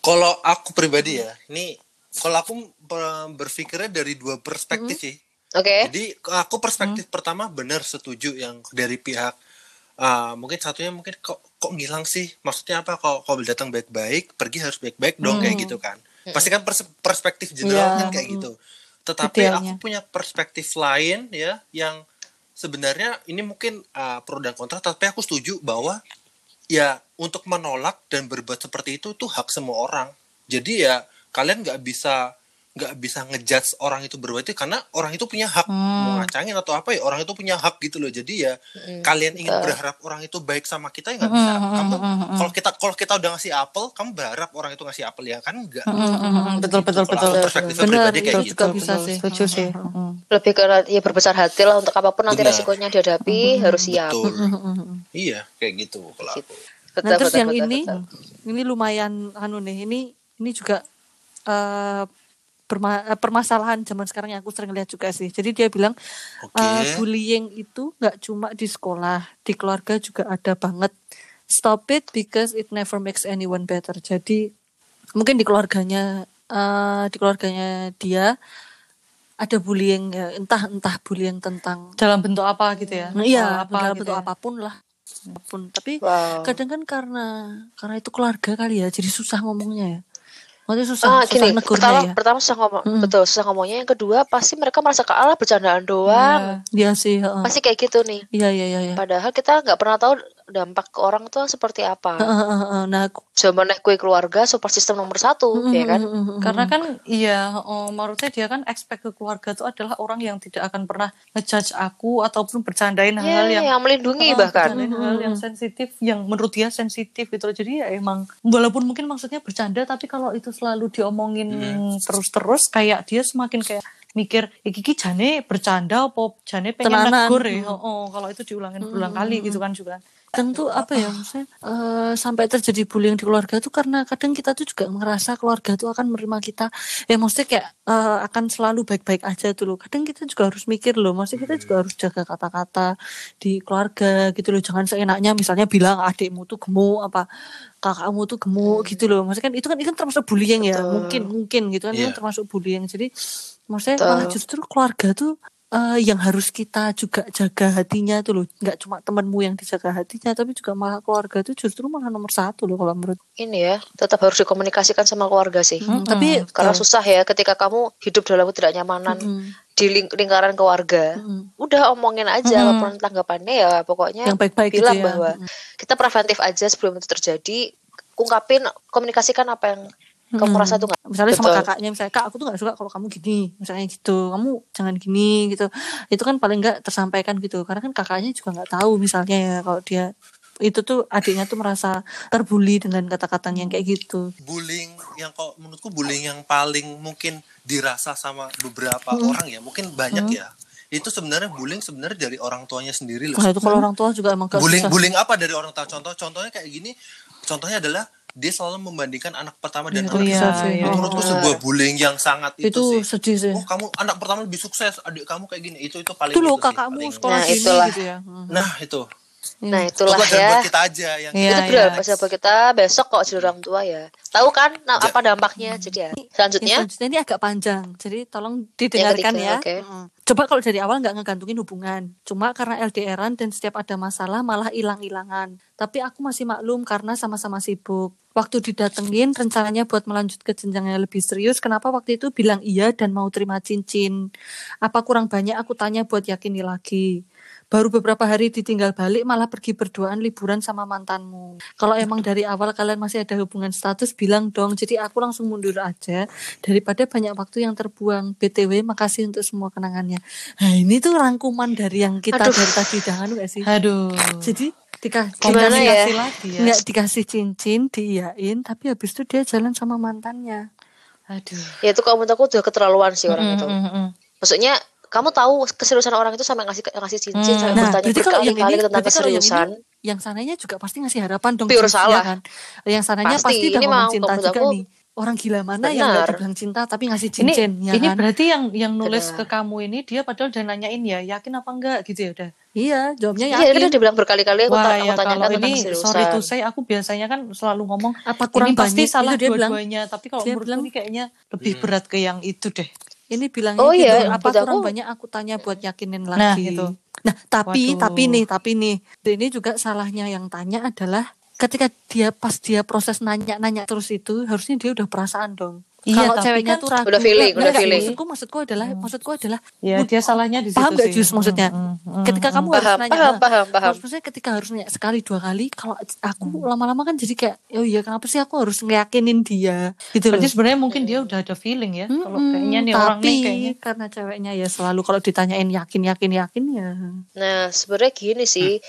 Kalau aku pribadi ya, ini kalau aku ber- berpikirnya dari dua perspektif sih. oke. Jadi aku perspektif pertama benar setuju yang dari pihak ah, mungkin satunya mungkin kok kok ngilang sih? Maksudnya apa? Kalau kalau datang baik-baik, pergi harus baik-baik dong kayak gitu kan. Pasti kan pers- perspektif general Iya, kan kayak gitu. Tetapi Detailnya. aku punya perspektif lain ya yang sebenarnya ini mungkin ah, pro dan kontra tapi aku setuju bahwa ya untuk menolak dan berbuat seperti itu tuh hak semua orang. Jadi ya kalian nggak bisa nggak bisa ngejudge orang itu berbuat itu karena orang itu punya hak mau ngacangin atau apa ya orang itu punya hak gitu loh. Jadi ya kalian ingin berharap orang itu baik sama kita ya nggak bisa. Kamu kalau kita kalau kita udah ngasih apel, kamu berharap orang itu ngasih apel ya kan enggak. Mm-mm, betul betul Kalau betul Benar, pribadi kayak itu gitu. juga bisa sih. setuju sih lebih ke ya berbesar hati lah untuk apa pun nanti Benar. resikonya dihadapi harus siap Betul. Iya, kayak gitu kalau aku. Betul, nah terus betul, yang betul, ini betul. ini lumayan anu nih ini ini juga eh, perma- eh, permasalahan zaman sekarang yang aku sering lihat juga sih jadi dia bilang Oke. Uh, bullying itu nggak cuma di sekolah, di keluarga juga ada banget. Stop it because it never makes anyone better. Jadi mungkin di keluarganya, uh, di keluarganya dia ada bullying, ya, entah entah bullying tentang, dalam bentuk apa gitu ya Nah, iya, Soal dalam gitu bentuk ya. apa pun lah, apa pun. Tapi Wow. kadang kan karena karena itu keluarga kali ya, jadi susah ngomongnya ya. Maksudnya susah, Ah, susah gini, pertama ya. pertama susah ngomong, Mm. betul susah ngomongnya. Yang kedua pasti mereka merasa kalah bercandaan doang. Iya sih, heeh. Pasti kayak gitu nih. iya iya iya. iya. Padahal kita nggak pernah tahu dampak ke orang tuh seperti apa. Heeh, heeh, heeh. Nah, Zaman kue keluarga support system nomor satu, ya kan? Karena kan iya, oh, menurutnya dia kan expect ke keluarga itu adalah orang yang tidak akan pernah ngejudge aku ataupun bercandain Ya, hal-hal yang yang melindungi Oh, bahkan. bercandain hal yang sensitif yang menurut dia sensitif gitu loh. jadi ya emang walaupun mungkin maksudnya bercanda tapi kalau itu selalu diomongin terus-terus kayak dia semakin kayak mikir iki iki jane bercanda apa jane pengen Tenanan. negur ya oh, kalau itu diulangin berulang kali gitu kan juga kadang tuh apa ya maksudnya eh, sampai terjadi bullying di keluarga tuh karena kadang kita tuh juga ngerasa keluarga tuh akan menerima kita ya maksudnya kayak eh, akan selalu baik-baik aja tuh loh. Kadang kita juga harus mikir loh maksudnya kita juga harus jaga kata-kata di keluarga gitu loh. Jangan seenaknya misalnya bilang adikmu tuh gemuk apa kakakmu tuh gemuk gitu loh. Maksudnya kan itu kan itu kan termasuk bullying ya. Mungkin mungkin gitu kan itu Iya. termasuk bullying. Jadi maksudnya Betul. malah justru keluarga tuh eh, yang harus kita juga jaga hatinya tuh loh nggak cuma temanmu yang dijaga hatinya tapi juga malah keluarga tuh justru malah nomor satu loh kalau menurut Ini ya, tetap harus dikomunikasikan sama keluarga sih. Hmm, tapi Karena betul. susah ya ketika kamu hidup dalam ketidaknyamanan Mm-mm. di ling- lingkaran keluarga Mm-mm. udah omongin aja Mm-mm. apa pun tanggapannya ya pokoknya yang baik-baik gitu bilang ya. bahwa kita preventif aja sebelum itu terjadi ungkapin komunikasikan apa yang kamu Mm-mm. rasa tuh nggak? Misalnya sama Betul. kakaknya misalnya kak aku tuh nggak suka kalau kamu gini misalnya gitu. Kamu jangan gini gitu. Itu kan paling nggak tersampaikan gitu. Karena kan kakaknya juga nggak tahu misalnya ya kalau dia itu tuh adiknya tuh merasa terbuli dengan kata-kata yang kayak gitu. Bullying yang kok menurutku bullying yang paling mungkin dirasa sama beberapa Hmm. orang ya mungkin banyak ya. Itu sebenarnya bullying sebenarnya dari orang tuanya sendiri loh. Nah itu kalau orang tua juga emang gak bullying susah. bullying apa dari orang tua? Contoh contohnya kayak gini contohnya adalah dia selalu membandingkan anak pertama dan Itu anak sih. itu Oh. menurutku sebuah bullying yang sangat itu, itu sih sedih sih oh kamu anak pertama lebih sukses adik kamu kayak gini itu itu paling itu loh kakakmu sekolah Nah, gini itulah. gitu ya Hmm. nah itu nah itu itulah ya buat kita aja yang Iya, itu iya. benar pas buat kita besok kok jadi orang tua ya tahu kan nah, Ja- apa dampaknya jadi ya selanjutnya selanjutnya ini agak panjang, jadi tolong didengarkan ketiga, ya. oke. Mm. Coba kalau dari awal nggak ngegantungin hubungan, cuma karena LDRan dan setiap ada masalah malah hilang-hilangan. Tapi aku masih maklum karena sama-sama sibuk. Waktu didatengin rencananya buat melanjut ke jenjang yang lebih serius, kenapa waktu itu bilang iya dan mau terima cincin? Apa kurang banyak aku tanya buat yakini lagi? Baru beberapa hari ditinggal balik malah pergi berduaan liburan sama mantanmu. Kalau emang dari awal kalian masih ada hubungan status bilang dong. Jadi aku langsung mundur aja daripada banyak waktu yang terbuang. BTW makasih untuk semua kenangannya. Nah ini tuh rangkuman dari yang kita Aduh. dari tadi jangan gak sih? Aduh. Jadi Gimana dikasih- ya? Lagi ya. nggak dikasih cincin, diiyain, tapi habis itu dia jalan sama mantannya. Aduh. ya itu kalau menurut aku udah keterlaluan sih orang Mm, itu mm, mm. maksudnya kamu tahu keseriusan orang itu sampai ngasih ngasih cincin Hmm. sampai Nah, bertanya yang berkali-kali ini- tentang kalau yang ini keseriusan Yang sananya juga pasti ngasih harapan dong. Pure ya salah. kan? Yang sananya Pasti. pasti, udah Ini ngomong mau cinta menurut juga aku- nih. Orang gila mana yang Benar. gak dibilang cinta tapi ngasih Ini cincin, ya ini kan? berarti yang yang nulis Benar. ke kamu ini dia padahal udah nanyain ya, yakin apa enggak gitu ya udah. Iya, jawabnya Iya, yakin. kan dia dibilang berkali-kali aku, Wah aku ya tanyakan kalau tentang ini keseriusan. sorry to say aku biasanya kan selalu ngomong Apa kurang ini pasti banyak? salah bilang. dua-duanya, tapi kalau dia menurutku bilang- ini kayaknya lebih Hmm. berat ke yang itu deh. Ini bilangnya Oh gitu, iya, apa kurang aku- banyak aku tanya buat yakinin Nah, lagi. itu. Nah, tapi Waduh. tapi nih, tapi nih, ini juga salahnya yang tanya adalah ketika dia pas dia proses nanya-nanya terus itu harusnya dia udah perasaan dong. Iya, Kalau tapi ceweknya kan- tuh ragu. Udah feeling, Nggak, udah nggak, feeling. Maksudku maksudku adalah maksudku adalah Ya dia salahnya di situ paham gak sih. Jus maksudnya? Hmm, hmm, ketika hmm, kamu hmm. harus Paham, nanya paham, paham, paham. harus maksudnya ketika harus nanya sekali dua kali kalau aku lama-lama kan jadi kayak oh iya kenapa sih aku harus ngeyakinin dia gitu Berarti sebenarnya mungkin dia udah ada feeling ya. Kalau Mm-mm, kayaknya nih orang tapi nih kayaknya karena ceweknya ya selalu kalau ditanyain yakin yakin yakin ya Nah, sebenarnya gini sih,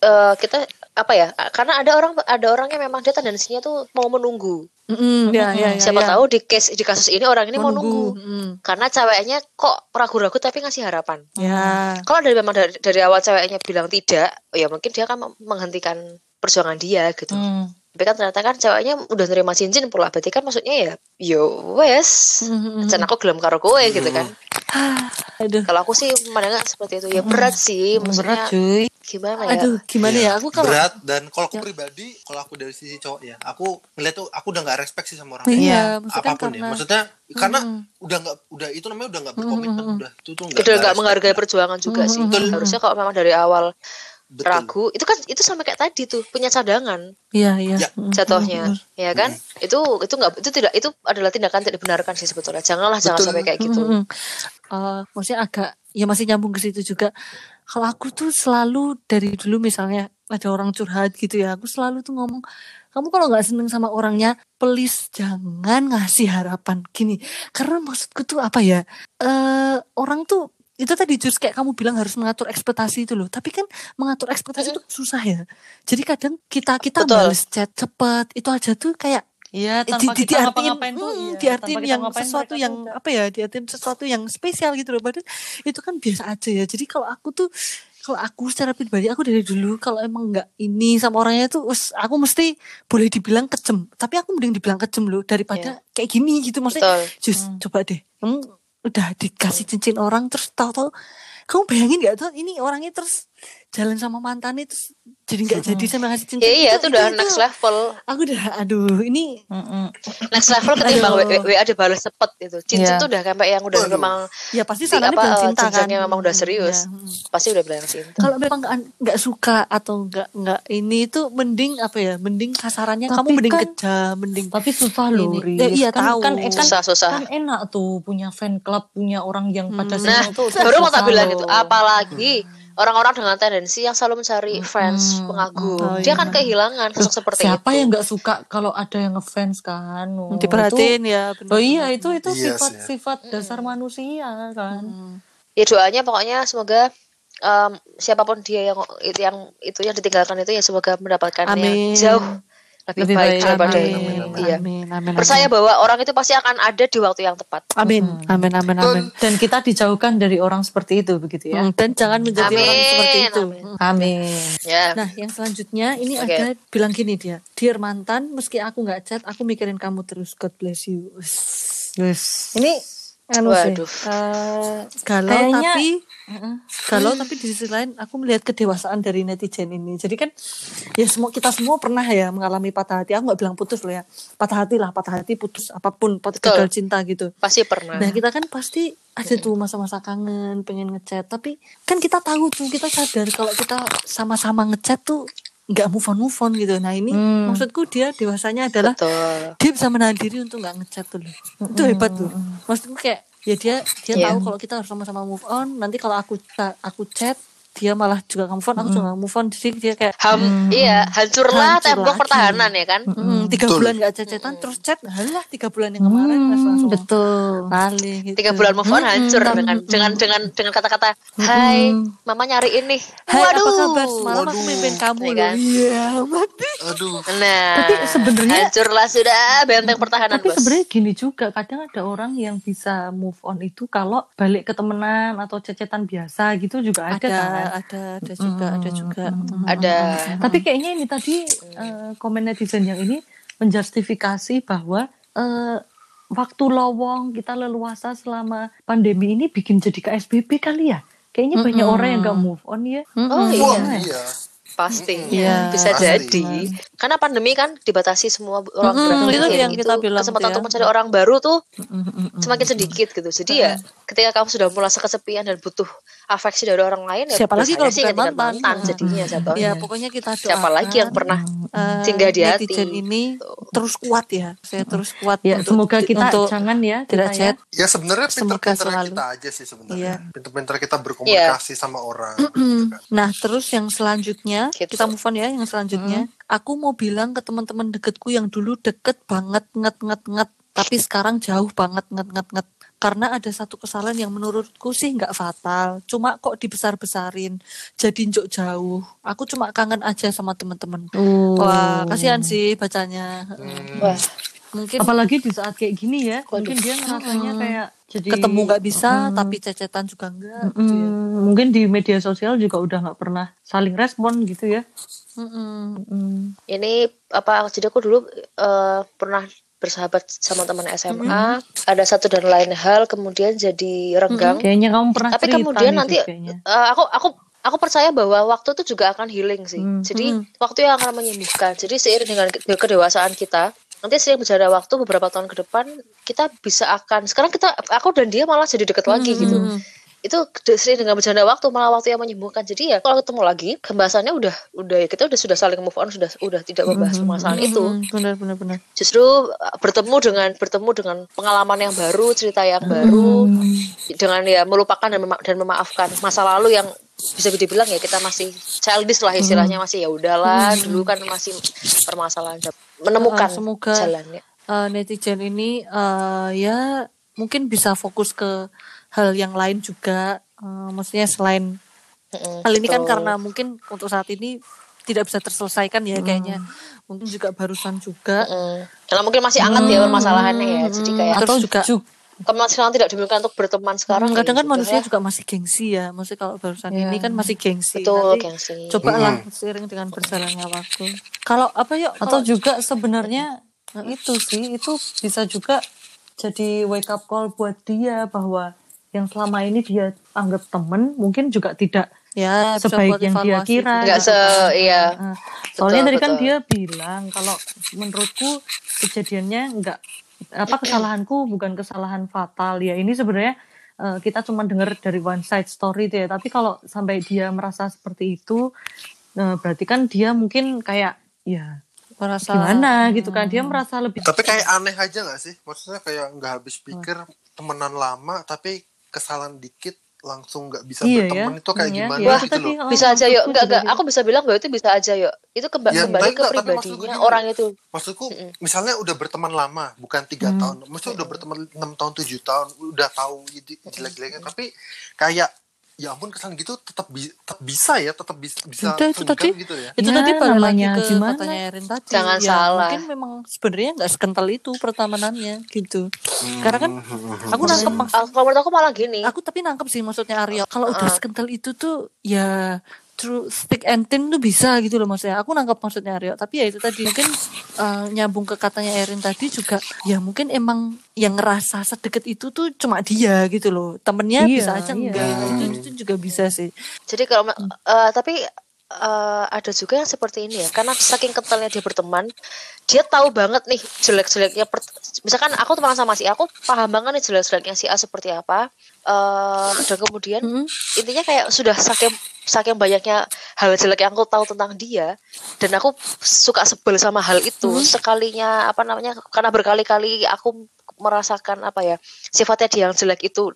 eh, kita apa ya? Karena ada orang ada orang yang memang dia tendensinya tuh mau menunggu. Mm-mm, ya, ya, ya, Siapa ya. tahu di case di kasus ini orang ini mau nunggu. Mm, Karena ceweknya kok ragu-ragu tapi ngasih harapan. ya Kalau dari memang dari, dari awal ceweknya bilang tidak, ya mungkin dia akan menghentikan perjuangan dia gitu. Hmm. Tapi kan ternyata kan ceweknya udah nerima cincin pula. Berarti kan maksudnya ya, yo wes. Jan aku gelem karo kowe gitu kan. aduh Kalau aku sih memandangnya seperti itu. Ya berat sih, maksudnya Berat cuy. Gimana ya? aduh gimana Iya, ya aku kalau berat dan kalau aku Ya. pribadi kalau aku dari sisi cowok ya aku ngeliat tuh aku udah nggak respect sih sama orang iya Iya, maksudnya apa pun karena ya maksudnya karena Mm-mm. udah nggak udah itu namanya udah nggak berkomitmen udah itu tuh nggak udah nggak menghargai perjuangan juga sih. Mm-mm. Betul. Harusnya kalau memang dari awal Betul. ragu, itu kan itu sama kayak tadi tuh punya cadangan iya iya Ya. Mm, jatuhnya, mm, ya kan? Itu itu nggak itu tidak itu adalah tindakan tidak dibenarkan sih sebetulnya. Janganlah jangan Betul. sampai kayak gitu. mm, mm. Eh, maksudnya agak ya masih nyambung ke situ juga kalau aku tuh selalu dari dulu misalnya ada orang curhat gitu ya aku selalu tuh ngomong kamu kalau nggak seneng sama orangnya please jangan ngasih harapan gini. Karena maksudku tuh apa ya eh orang tuh itu tadi jus kayak kamu bilang harus mengatur ekspektasi itu loh. Tapi kan mengatur ekspektasi itu susah ya. Jadi kadang kita kita Betul. balas chat cepet itu aja tuh kayak Iya, Eh, tanpa di, kita ngapa-ngapain tuh. hmm, iya, kita yang sesuatu yang udah- apa ya diartiin sesuatu yang spesial gitu loh. Padahal itu kan biasa aja ya. Jadi kalau aku tuh kalau aku secara pribadi aku dari dulu kalau emang nggak ini sama orangnya tuh us, aku mesti boleh dibilang kejem. Tapi aku mending dibilang kejem loh daripada kayak gini gitu. Maksudnya Betul. Jus coba deh kamu udah dikasih cincin orang terus tahu-tahu kamu bayangin gak tuh ini orangnya terus jalan sama mantan itu jadi nggak jadi sama kasih cincin. Ya iya itu udah next level. Aku udah aduh ini Mm-mm. Next level ketimbang. WA dibalas cepet itu. Cincin Iya. tuh udah kayak yang udah memang ya pasti sana apa, bilang cinta kan. memang udah serius. Ya, hmm. pasti udah bilang cinta. Kalau memang nggak nggak suka atau nggak nggak ini itu mending apa ya? Mending kasarannya Tapi kamu mending kan- kejam, mending Tapi susah loh. Eh, iya, kan, tahu. kan, eh, kan, Susah-susah. kan enak tuh punya fan club, punya orang yang pada Hmm. Nah, tuh. baru mau susah tak bilang gitu. Apalagi orang-orang dengan tendensi yang selalu mencari fans, Hmm. pengagum. Oh, Dia iya. kan kehilangan Loh, sosok seperti siapa itu. yang nggak suka kalau ada yang ngefans kan? Oh, diperhatiin itu- ya. Oh iya, itu itu Iya sih, ya. sifat-sifat dasar manusia kan. Ya doanya pokoknya semoga em, siapa pun dia yang itu yang itu yang ditinggalkan itu ya semoga mendapatkan Amin. yang jauh lebih, Lebih baik, baik. daripada Amin. Amin, Iya. Amin, amin, Percaya amin. bahwa orang itu pasti akan ada di waktu yang tepat. Amin, amin, amin, amin. Dan kita dijauhkan dari orang seperti itu begitu ya. Hmm, Dan jangan menjadi Amin, orang seperti itu. amin. Hmm. Amin. Ya. Nah, yang selanjutnya ini Oke. ada bilang gini dia, dear mantan, meski aku nggak chat, aku mikirin kamu terus. God bless you. Yes. Ini anu sih. Waduh. eh, Galau Kayaknya- tapi galau tapi di sisi lain aku melihat kedewasaan dari netizen ini. Jadi kan ya semua kita semua pernah ya mengalami patah hati. Aku nggak bilang putus loh ya. Patah hati lah, patah hati, putus apa pun, pot- Betul. gagal cinta gitu. Pasti pernah. Nah kita kan pasti ada tuh masa-masa kangen, pengen ngechat. Tapi kan kita tahu tuh, kita sadar kalau kita sama-sama ngechat tuh nggak move on move on gitu. Nah ini Hmm. maksudku dia dewasanya adalah Betul. dia bisa menahan diri untuk nggak ngechat tuh loh. Itu hebat tuh. Maksudku kayak ya dia dia Iya. tahu kalau kita harus sama-sama move on. Nanti kalau aku aku chat dia malah juga nggak move on, aku juga nggak move on. Jadi dia kayak Ham, iya, hancurlah Hancur tembok lagi. pertahanan ya kan. "Mm, tiga Betul. bulan nggak chat-chatan terus chat, halah tiga bulan yang kemarin Hmm, langsung betul. lali gitu. Tiga bulan move on hancur dengan dengan dengan dengan kata-kata Hai, mama nyari ini. Hai Waduh. apa kabar? Semalam aku mimpin kamu Iya loh. kan? Iya, mati. Aduh. Nah, Tapi sebenarnya- hancurlah sudah benteng pertahanan Tapi bos. sebenarnya gini juga, kadang ada orang yang bisa move on itu kalau balik ke temenan atau cecetan biasa gitu juga ada, Ada, kan. Ada, ada juga, ada juga. Ada. Tapi kayaknya ini tadi eh, komen netizen yang ini menjustifikasi bahwa eh, waktu lowong kita leluasa selama pandemi ini bikin jadi KSBB kali ya. Kayaknya banyak orang yang gak move on ya. Oh Wah, iya, iya. pastinya Iya, bisa pasti. jadi. Karena pandemi kan dibatasi semua orang Mm-mm, beraktivitas itu yang kita bilang Kesempatan tuh ya. untuk mencari orang baru tuh semakin sedikit gitu. Jadi ya ketika kamu sudah merasa kesepian dan butuh afeksi dari orang lain ya Siapa lagi kalau sih bukan mantan? mantan jadinya jatuhnya. Ya, pokoknya kita doakan. Siapa lagi yang pernah singgah di hati? ini terus kuat ya. Saya terus kuat Ya, untuk- semoga kita untuk jangan ya tidak kita ya. chat. Ya sebenarnya pinter-pinter kita aja sih sebenarnya. Iya. Pinter-pinter kita berkomunikasi sama orang. gitu kan. Nah, terus yang selanjutnya Gitu. kita move on ya. Yang selanjutnya, aku mau bilang ke teman-teman deketku yang dulu deket banget nget nget nget, tapi sekarang jauh banget nget nget nget. Karena ada satu kesalahan yang menurutku sih nggak fatal, cuma kok dibesar-besarin, jadi njok jauh. Aku cuma kangen aja sama teman-teman. Oh. Wah, kasihan sih bacanya. Hmm. Wah, Mungkin Apalagi di saat kayak gini ya, Waduh. mungkin dia ngerasanya kayak jadi ketemu nggak bisa, Mm-mm. tapi cecetan juga enggak. gitu ya. Mm, mungkin di media sosial juga udah nggak pernah saling respon gitu ya. Mm-mm. Mm. ini apa jadi aku dulu eh, pernah bersahabat sama teman SMA, ada satu dan lain hal kemudian jadi renggang. Kayaknya kamu pernah Tapi kemudian nanti kayaknya. eh, aku aku aku percaya bahwa waktu itu juga akan healing sih. Hmm. Jadi waktu yang akan menyembuhkan. Jadi seiring dengan ke- kedewasaan kita, nanti seiring berjalan waktu beberapa tahun ke depan kita bisa akan sekarang kita aku dan dia malah jadi deket lagi gitu. Itu seiring dengan berjalan waktu malah waktu yang menyembuhkan. Jadi ya kalau ketemu lagi pembahasannya udah udah ya kita udah sudah saling move on sudah udah tidak membahas permasalahan itu. Mm, benar benar benar. justru uh, bertemu dengan bertemu dengan pengalaman yang baru cerita yang baru dengan ya melupakan dan, mema- dan memaafkan masa lalu yang bisa dibilang ya kita masih childish lah istilahnya masih ya udahlah dulu kan masih permasalahan menemukan Ah, semoga jalannya. eh, netizen ini eh, ya mungkin bisa fokus ke hal yang lain juga. Eh, maksudnya selain hal ini kan betul. karena mungkin untuk saat ini tidak bisa terselesaikan ya kayaknya. Mungkin juga barusan juga. Mm-mm. karena mungkin masih hangat ya permasalahannya ya jadi kayak Terus Atau juga ju- kalau sekarang tidak dimiliki untuk berteman sekarang Hmm, kadang ya kan manusia sudah. juga masih gengsi ya. Maksudnya kalau barusan Iya. ini kan masih gengsi. betul Nanti gengsi cobalah seiring dengan berjalannya waktu. Kalau apa yuk? atau Kalau juga sebenarnya itu sih itu bisa juga jadi wake up call buat dia bahwa yang selama ini dia anggap temen mungkin juga tidak ya sebaik yang dia kira. Nggak gitu se kan. iya. Nah, Soalnya Betul, tadi kan betul. dia bilang kalau menurutku kejadiannya enggak apa kesalahanku bukan kesalahan fatal ya. Ini sebenarnya eh, kita cuma dengar dari one side story tuh ya. Tapi kalau sampai dia merasa seperti itu eh, berarti kan dia mungkin kayak ya merasa gimana gitu kan. Dia merasa lebih Tapi kayak aneh aja gak sih? Maksudnya kayak nggak habis pikir temenan lama tapi kesalahan dikit langsung nggak bisa Iya berteman ya. itu kayak Iya, gimana iya, gitu loh. oh, Bisa aja yuk, enggak enggak. Aku bisa bilang bahwa itu bisa aja yuk. Itu kemba- Ya, kembali ke enggak, maksudku pribadinya gini orang itu. Maksudku misalnya udah berteman lama bukan tiga Hmm. tahun, maksudnya udah berteman enam tahun tujuh tahun udah tahu jadi jelek-jeleknya tapi kayak ya ampun kesan gitu tetap bi- tetap bisa ya tetap bisa bisa Udah, itu senggang tadi. gitu ya. itu Ya, tadi balik lagi namanya ke gimana? katanya Erin tadi Jangan ya, salah. mungkin memang sebenarnya nggak sekental itu pertemanannya gitu karena kan aku nangkep Ah, Kalau menurut aku malah gini. aku tapi nangkep sih maksudnya Aryo kalau udah Uh-uh. sekental itu tuh ya true stick and tin tuh bisa gitu loh maksudnya. Aku nangkep maksudnya Aryo tapi ya itu tadi mungkin eh, nyambung ke katanya Erin tadi juga ya mungkin emang yang ngerasa sedekat itu tuh cuma dia gitu loh. Temennya Iya, bisa aja iya. enggak. Itu, itu juga bisa sih. Jadi kalau eh, tapi eh, ada juga yang seperti ini ya, karena saking kentalnya dia berteman, dia tahu banget nih jelek-jeleknya. Misalkan aku teman sama si A, aku paham banget nih jelek-jeleknya si A seperti apa. eh dan kemudian Mm-mm. intinya kayak sudah saking saking banyaknya hal jelek yang aku tahu tentang dia dan aku suka sebel sama hal itu sekalinya apa namanya karena berkali-kali aku merasakan apa ya sifatnya dia yang jelek itu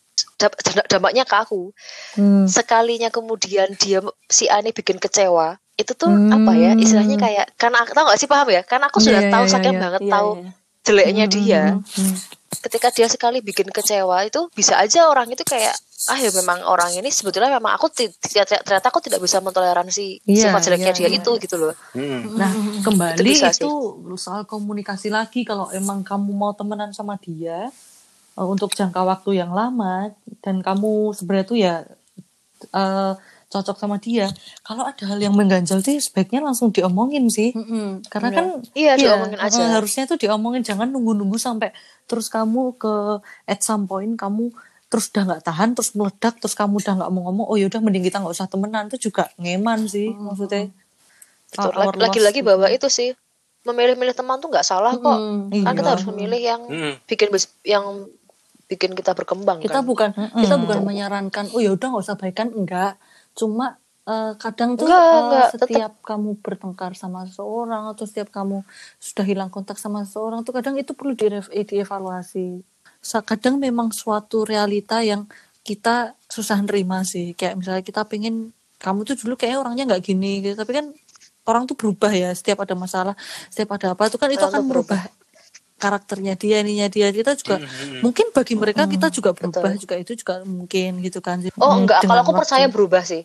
dampaknya ke aku Hmm. sekalinya kemudian dia si A ini bikin kecewa itu tuh Hmm. apa ya istilahnya kayak karena tahu gak sih paham ya karena aku sudah Iya, tahu iya, saking iya. banget Iya, tahu iya. jeleknya dia Hmm, hmm. ketika dia sekali bikin kecewa itu bisa aja orang itu kayak ah ya memang orang ini sebetulnya memang aku ternyata aku tidak bisa mentoleransi Iya, sifat jeleknya iya, dia iya, itu gitu loh Hmm. Nah, kembali Itu itu, soal komunikasi lagi kalau emang kamu mau temenan sama dia eh, untuk jangka waktu yang lama dan kamu sebenarnya tuh ya eh, cocok sama dia. Kalau ada hal yang mengganjal sih sebaiknya langsung diomongin sih. Mm-mm. Karena kan Iya, diomongin aja. eh, harusnya tuh diomongin jangan nunggu-nunggu sampai terus kamu ke at some point kamu terus udah nggak tahan terus meledak terus kamu udah nggak mau ngomong oh yaudah mending kita nggak usah temenan itu juga ngeman sih maksudnya Betul. our loss lagi-lagi gitu. bahwa itu sih memilih-milih teman tuh nggak salah kok Mm, kan kita iya. harus memilih yang Hmm. bikin yang bikin kita berkembang kita kan? bukan kita bukan menyarankan oh ya udah nggak usah baikan. Enggak. Cuma eh, kadang tuh Enggak, eh, enggak, setiap kamu bertengkar sama seseorang atau setiap kamu sudah hilang kontak sama seseorang tuh kadang itu perlu eh, dievaluasi. Kadang memang suatu realita yang kita susah nerima sih. Kayak misalnya kita pengen kamu tuh dulu kayaknya orangnya nggak gini gitu tapi kan orang tuh berubah ya. Setiap ada masalah setiap ada apa itu kan itu akan tuh merubah karakternya dia ininya dia kita juga mungkin bagi mereka kita juga berubah juga itu juga mungkin gitu kan sih. oh enggak dengan kalau aku waktu. percaya berubah sih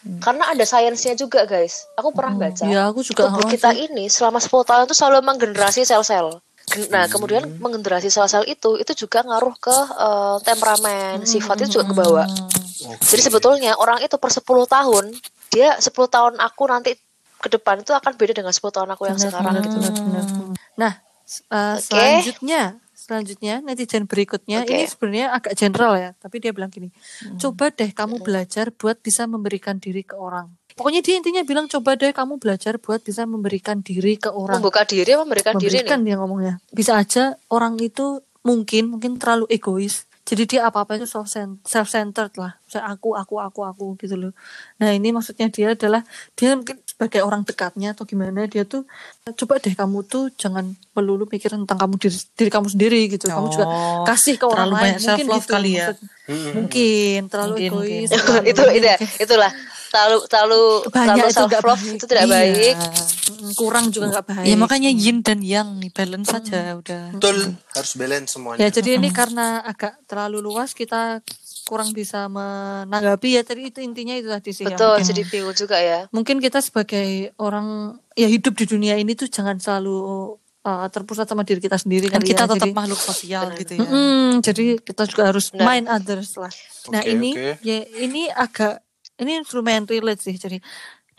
karena ada sainsnya juga guys aku pernah baca ya aku juga tubuh oh, kita sih. ini selama 10 tahun itu selalu menggenerasi sel-sel. Nah, kemudian Hmm. menggenerasi sel-sel itu itu juga ngaruh ke eh, temperamen, sifat itu juga ke bawah. Hmm. Jadi sebetulnya orang itu per 10 tahun, dia 10 tahun aku nanti ke depan itu akan beda dengan 10 tahun aku yang sekarang gitu. Nah, s- eh, selanjutnya selanjutnya netizen berikutnya Oke. ini sebenarnya agak general ya, tapi dia bilang gini, coba deh kamu belajar buat bisa memberikan diri ke orang. Pokoknya dia intinya bilang coba deh kamu belajar buat bisa memberikan diri ke orang. Membuka diri, memberikan diri nih. memberikan dia ngomongnya bisa aja orang itu mungkin mungkin terlalu egois jadi dia apa apa itu self centered lah Misalnya aku aku aku aku gitu loh nah ini maksudnya dia adalah dia mungkin sebagai orang dekatnya atau gimana dia tuh coba deh kamu tuh jangan melulu mikir tentang kamu diri, diri kamu sendiri gitu kamu juga Oh, kasih ke orang terlalu lain banyak self-love gitu kali ya. maksud- mungkin terlalu Mungkin, egois mungkin. terlalu itu itu itulah terlalu terlalu banyak terlalu itu self love baik. itu tidak Iya. baik. Kurang juga nggak baik Ya makanya yin dan yang nih balance saja udah. Betul, harus balance semuanya. Ya jadi ini karena agak terlalu luas kita kurang bisa menanggapi ya tadi itu intinya itu tadi sih ya. Betul, Mungkin, jadi bingung juga ya. mungkin kita sebagai orang ya hidup di dunia ini tuh jangan selalu uh, terpusat sama diri kita sendiri Kan kita ya. tetap Jadi- makhluk sosial gitu ya. Mm, jadi kita juga harus Benar. mind others lah. Nah ini oke. ya ini agak ini instrumen relate sih. Jadi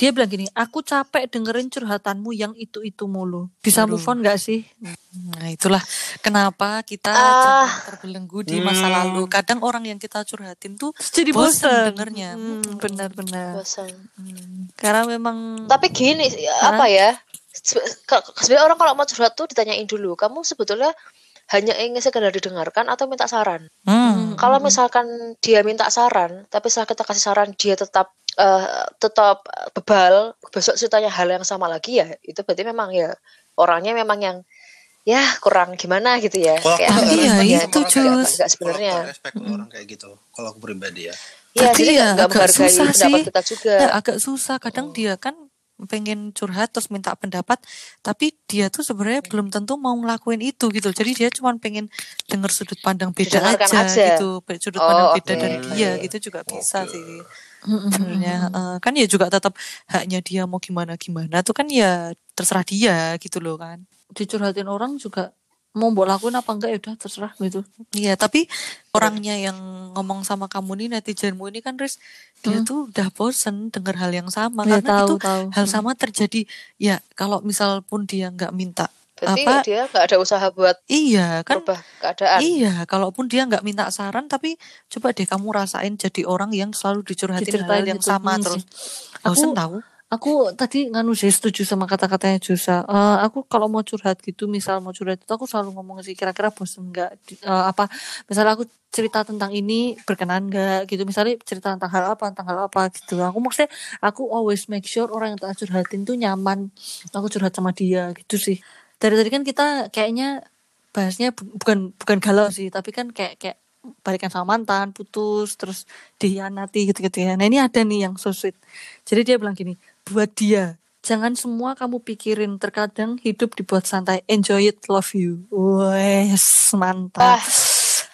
dia bilang gini aku capek dengerin curhatanmu yang itu itu mulu. Bisa move on gak sih? Nah, itulah kenapa kita jangan terbelenggu di masa Hmm. lalu. Kadang orang yang kita curhatin tuh jadi bosen bosen. dengernya. Hmm, benar-benar. Bosan karena memang tapi gini apa ya? Sebenarnya orang kalau mau curhat tuh ditanyain dulu kamu sebetulnya hanya ingin sekedar didengarkan atau minta saran Hmm. kalau misalkan dia minta saran tapi saat kita kasih saran dia tetap eh, tetap bebal besok ceritanya hal yang sama lagi ya itu berarti memang ya orangnya memang yang ya kurang gimana gitu ya Kalau aku Kayak nggak Tapi ya respect itu, sama orang kayak Cus. gitu. Enggak Kalau sebenarnya. respect sama orang kayak gitu. Kalau aku pribadi ya. ya Tapi jadi ya agak menghargai susah sih. kita juga Ya, agak susah. Kadang dia kan pengen curhat terus minta pendapat, tapi dia tuh sebenarnya belum tentu mau ngelakuin itu gitu. Jadi dia cuma pengen denger sudut pandang beda aja, aja. gitu. Sudut Oh, pandang beda oke. dari dia gitu juga bisa sih. Sebenarnya eh, kan ya juga tetap haknya dia mau gimana gimana tuh kan ya terserah dia gitu loh kan. dicurhatin orang juga mau mbok lakuin apa enggak ya udah terserah gitu. Iya, tapi orangnya yang ngomong sama kamu nih netizenmu ini kan Riz dia tuh udah bosen denger hal yang sama. Ya, karena tahu, itu tahu. hal sama terjadi ya kalau misal pun dia nggak minta berarti apa dia nggak ada usaha buat iya kan keadaan. iya kalaupun dia nggak minta saran tapi coba deh kamu rasain jadi orang yang selalu dicurhatin Diceritain hal yang gitu. sama Hmm, terus. Aku- tahu aku tadi nganu sih setuju sama kata-katanya Jusa. Eh, aku kalau mau curhat gitu, misal mau curhat itu aku selalu ngomong sih kira-kira bosen nggak eh, apa misalnya aku cerita tentang ini berkenan nggak gitu. Misalnya cerita tentang hal apa tentang hal apa gitu. Aku maksudnya aku always make sure orang yang tak curhatin tuh nyaman. Aku curhat sama dia gitu sih. Dari tadi kan kita kayaknya bahasnya bu- bukan bukan galau sih tapi kan kayak kayak balikan sama mantan putus terus dihianati gitu-gitu ya. Nah ini ada nih yang so sweet. Jadi dia bilang gini buat dia. Jangan semua kamu pikirin terkadang hidup dibuat santai. Enjoy it love you. Wes mantap.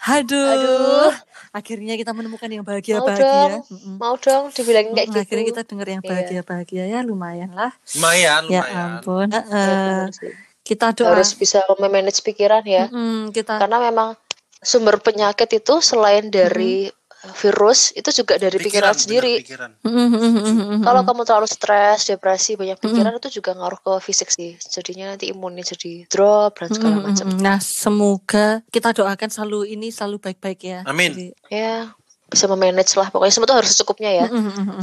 Aduh, Aduh. akhirnya kita menemukan yang bahagia mau bahagia dong mau dong dibilangin kayak gitu. Akhirnya kita denger yang Iya. bahagia bahagia ya lumayan lah. Lumayan, ya lumayan. ampun. Ya, Heeh. benar sih. kita doa. harus bisa memanage pikiran ya. Mm-mm, kita karena memang sumber penyakit itu selain dari virus itu juga dari pikiran, bener, sendiri pikiran. Mm-mm. kalau kamu terlalu stres depresi banyak pikiran itu juga ngaruh ke fisik sih jadinya nanti imunnya jadi drop dan segala Mm-mm. macam Nah, semoga kita doakan selalu ini selalu baik-baik ya. Amin. Jadi- ya bisa memanage lah pokoknya semua itu harus secukupnya ya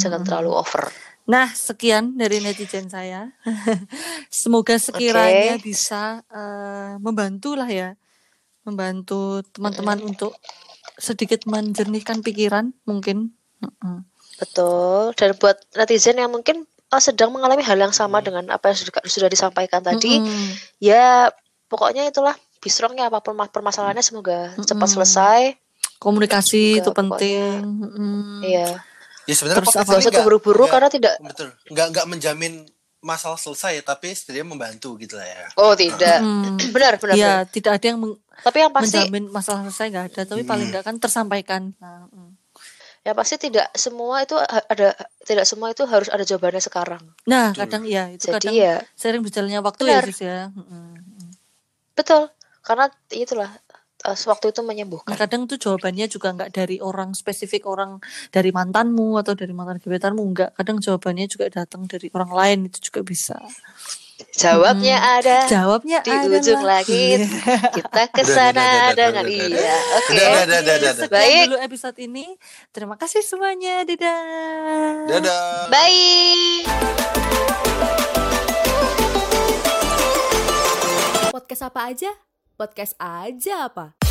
jangan terlalu over Nah, sekian dari netizen saya. Semoga sekiranya Oke. bisa eh, membantu lah ya, membantu teman-teman untuk sedikit menjernihkan pikiran mungkin. Mm-mm. betul dan buat netizen yang mungkin uh, sedang mengalami hal yang sama dengan apa yang sudah, sudah disampaikan tadi Mm-mm. ya pokoknya itulah be strong ya apa pun ma- permasalahannya semoga cepat selesai Komunikasi Juga itu penting. Iya Ya sebenarnya Terus apa? Gak usah nggak- karena tidak betul nggak nggak menjamin masalah selesai tapi setidaknya membantu gitu lah ya oh tidak Mm. benar benar, Ya, benar. tidak ada yang meng- tapi yang pasti menjamin masalah selesai nggak ada, tapi paling nggak kan tersampaikan. Nah, ya pasti tidak semua itu ada tidak semua itu harus ada jawabannya sekarang Nah, kadang ya itu jadi kadang ya sering berjalannya waktu Benar. ya, Sis ya. Mm-mm. betul karena itulah uh, waktu itu menyembuhkan Kadang tuh jawabannya juga nggak dari orang spesifik orang dari mantanmu atau dari mantan gebetanmu nggak. Kadang jawabannya juga datang dari orang lain itu juga bisa. jawabnya ada Jawabnya di adalah ujung langit kita ke sana dengan iya oke Baik. dulu episode ini. Terima kasih semuanya. Dadah. dadah bye Podcast apa aja? Podcast aja apa?